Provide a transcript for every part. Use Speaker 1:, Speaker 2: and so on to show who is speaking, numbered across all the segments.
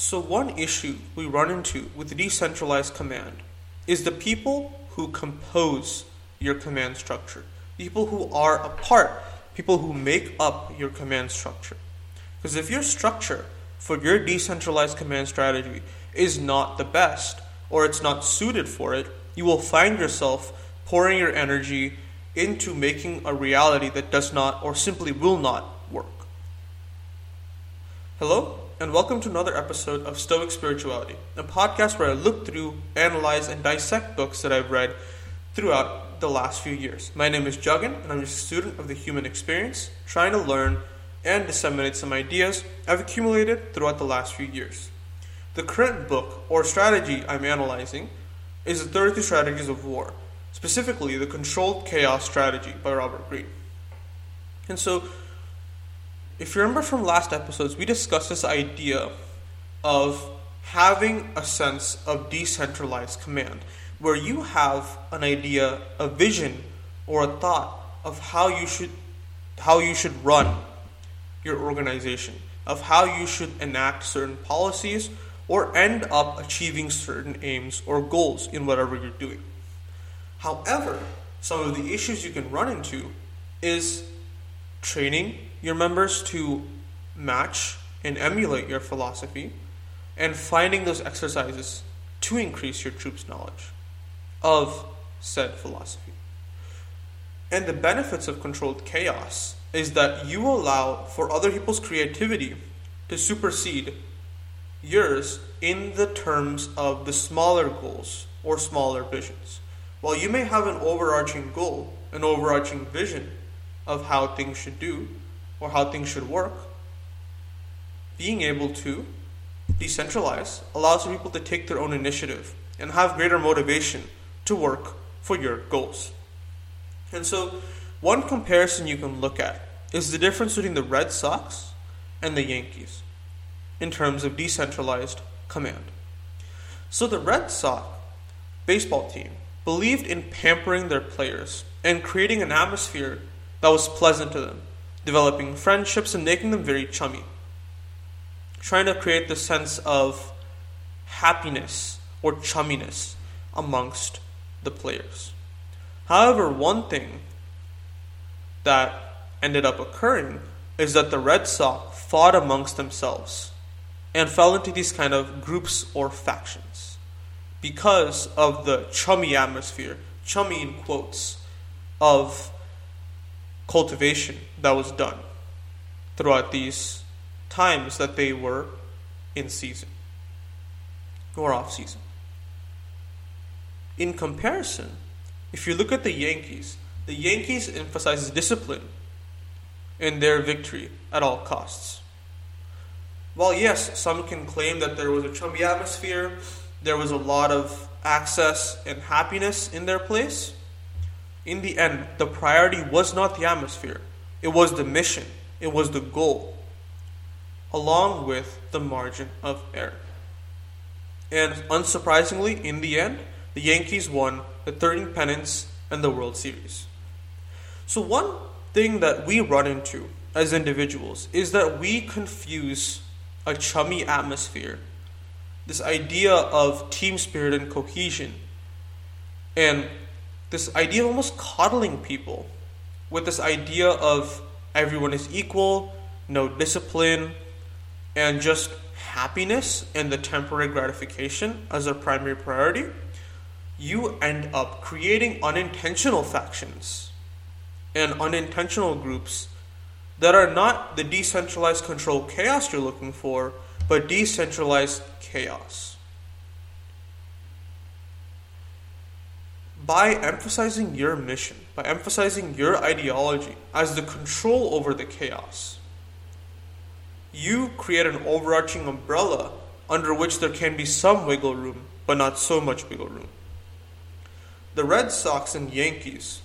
Speaker 1: So, one issue we run into with decentralized command is the people who compose your command structure, people who are a part, people who make up your command structure. Because if your structure for your decentralized command strategy is not the best, or it's not suited for it, you will find yourself pouring your energy into making a reality that does not or simply will not work. Hello, and welcome to another episode of Stoic Spirituality, a podcast where I look through, analyze, and dissect books that I've read throughout the last few years. My name is Juggin, and I'm a student of the human experience, trying to learn and disseminate some ideas I've accumulated throughout the last few years. The current book or strategy I'm analyzing is The 33 Strategies of War, specifically the Controlled Chaos Strategy by Robert Greene. And so, if you remember from last episodes, we discussed this idea of having a sense of decentralized command, where you have an idea, a vision, or a thought of how you should how you should run your organization, of how you should enact certain policies or end up achieving certain aims or goals in whatever you're doing. However, some of the issues you can run into is training your members to match and emulate your philosophy and finding those exercises to increase your troops' knowledge of said philosophy. And the benefits of controlled chaos is that you allow for other people's creativity to supersede yours in the terms of the smaller goals or smaller visions. While you may have an overarching goal, an overarching vision of how things should do or how things should work, being able to decentralize allows people to take their own initiative and have greater motivation to work for your goals. And so, one comparison you can look at is the difference between the Red Sox and the Yankees in terms of decentralized command. So the Red Sox baseball team believed in pampering their players and creating an atmosphere that was pleasant to them, developing friendships and making them very chummy. Trying to create the sense of happiness or chumminess amongst the players. However, one thing that ended up occurring is that the Red Sox fought amongst themselves and fell into these kind of groups or factions because of the chummy atmosphere, chummy in quotes, of cultivation that was done throughout these times that they were in season or off season. In comparison, if you look at the Yankees, the Yankees emphasizes discipline in their victory at all costs. While yes, some can claim that there was a chummy atmosphere, there was a lot of access and happiness in their place, in the end, the priority was not the atmosphere, it was the mission, it was the goal, along with the margin of error. And unsurprisingly, in the end, the Yankees won the 13 pennants and the World Series. So, one thing that we run into as individuals is that we confuse a chummy atmosphere, this idea of team spirit and cohesion, and this idea of almost coddling people with this idea of everyone is equal, no discipline, and just happiness and the temporary gratification as a primary priority, you end up creating unintentional factions and unintentional groups that are not the decentralized control chaos you're looking for, but decentralized chaos. By emphasizing your mission, by emphasizing your ideology as the control over the chaos, you create an overarching umbrella under which there can be some wiggle room, but not so much wiggle room. The Red Sox and Yankees,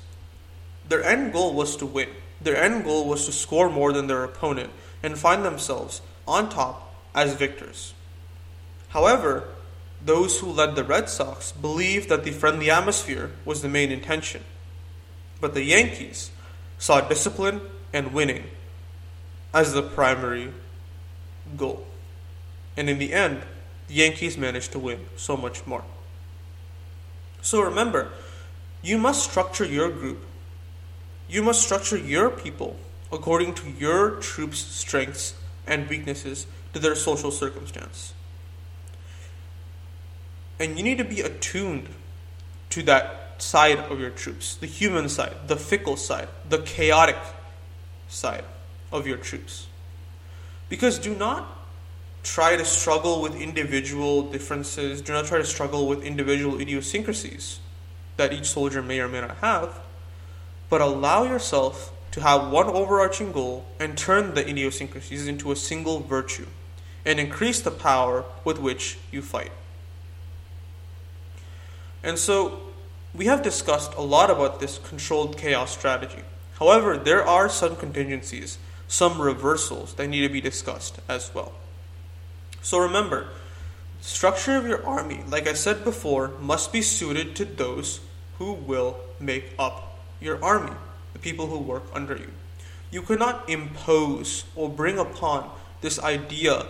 Speaker 1: their end goal was to win. Their end goal was to score more than their opponent and find themselves on top as victors. However, those who led the Red Sox believed that the friendly atmosphere was the main intention. But the Yankees saw discipline and winning as the primary goal. And in the end, the Yankees managed to win so much more. So remember, you must structure your group. You must structure your people according to your troops' strengths and weaknesses to their social circumstance. And you need to be attuned to that side of your troops the human side, the fickle side, the chaotic side of your troops. Because do not try to struggle with individual differences, do not try to struggle with individual idiosyncrasies that each soldier may or may not have, but allow yourself to have one overarching goal and turn the idiosyncrasies into a single virtue and increase the power with which you fight. And so, we have discussed a lot about this controlled chaos strategy. However, there are some contingencies, some reversals that need to be discussed as well. So remember, the structure of your army, like I said before, must be suited to those who will make up your army, the people who work under you. You cannot impose or bring upon this idea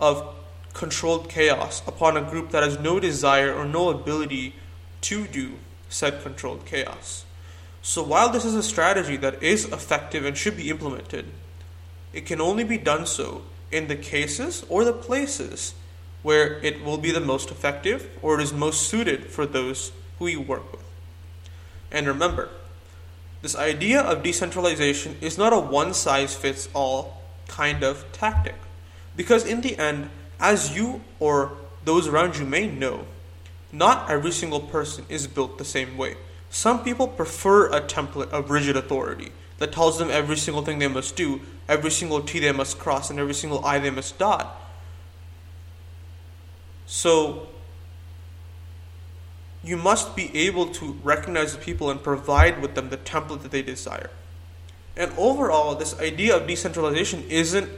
Speaker 1: of controlled chaos upon a group that has no desire or no ability to do said controlled chaos. So while this is a strategy that is effective and should be implemented, it can only be done so in the cases or the places where it will be the most effective or it is most suited for those who you work with. And remember, this idea of decentralization is not a one size fits all kind of tactic. Because in the end, as you or those around you may know, not every single person is built the same way. Some people prefer a template of rigid authority that tells them every single thing they must do, every single T they must cross, and every single I they must dot. So, you must be able to recognize the people and provide with them the template that they desire. And overall, this idea of decentralization isn't,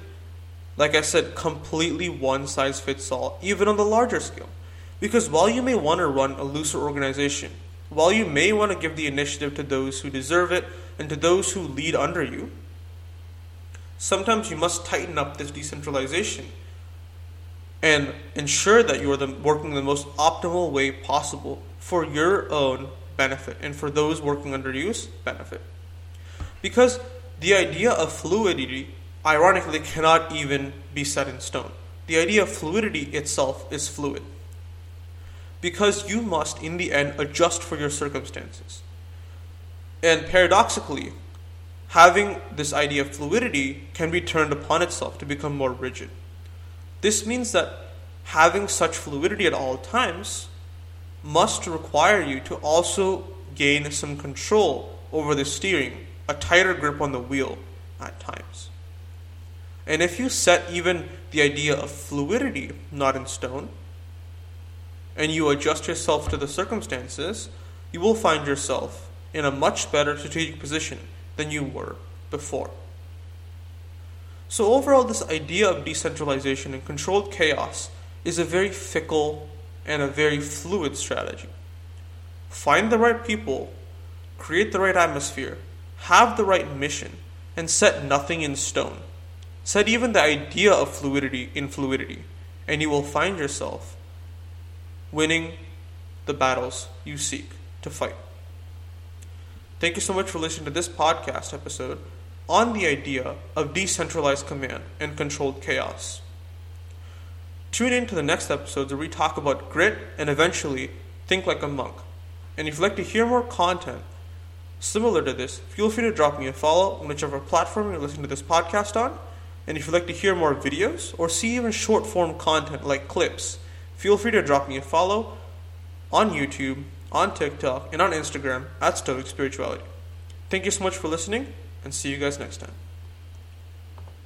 Speaker 1: like I said, completely one size fits all, even on the larger scale. Because while you may want to run a looser organization, while you may want to give the initiative to those who deserve it and to those who lead under you, sometimes you must tighten up this decentralization and ensure that you are the, working the most optimal way possible for your own benefit and for those working under you's benefit. Because the idea of fluidity, ironically, cannot even be set in stone. The idea of fluidity itself is fluid because you must, in the end, adjust for your circumstances. And paradoxically, having this idea of fluidity can be turned upon itself to become more rigid. This means that having such fluidity at all times must require you to also gain some control over the steering, a tighter grip on the wheel at times. And if you set even the idea of fluidity not in stone, and you adjust yourself to the circumstances, you will find yourself in a much better strategic position than you were before. So, overall, this idea of decentralization and controlled chaos is a very fickle and a very fluid strategy. Find the right people, create the right atmosphere, have the right mission, and set nothing in stone. Set even the idea of fluidity in fluidity, and you will find yourself winning the battles you seek to fight. Thank you so much for listening to this podcast episode on the idea of decentralized command and controlled chaos. Tune in to the next episodes where we talk about grit and eventually think like a monk. And if you'd like to hear more content similar to this, feel free to drop me a follow on whichever platform you're listening to this podcast on. And if you'd like to hear more videos or see even short form content like clips, feel free to drop me a follow on YouTube, on TikTok, and on Instagram at Stoic Spirituality. Thank you so much for listening, and see you guys next time.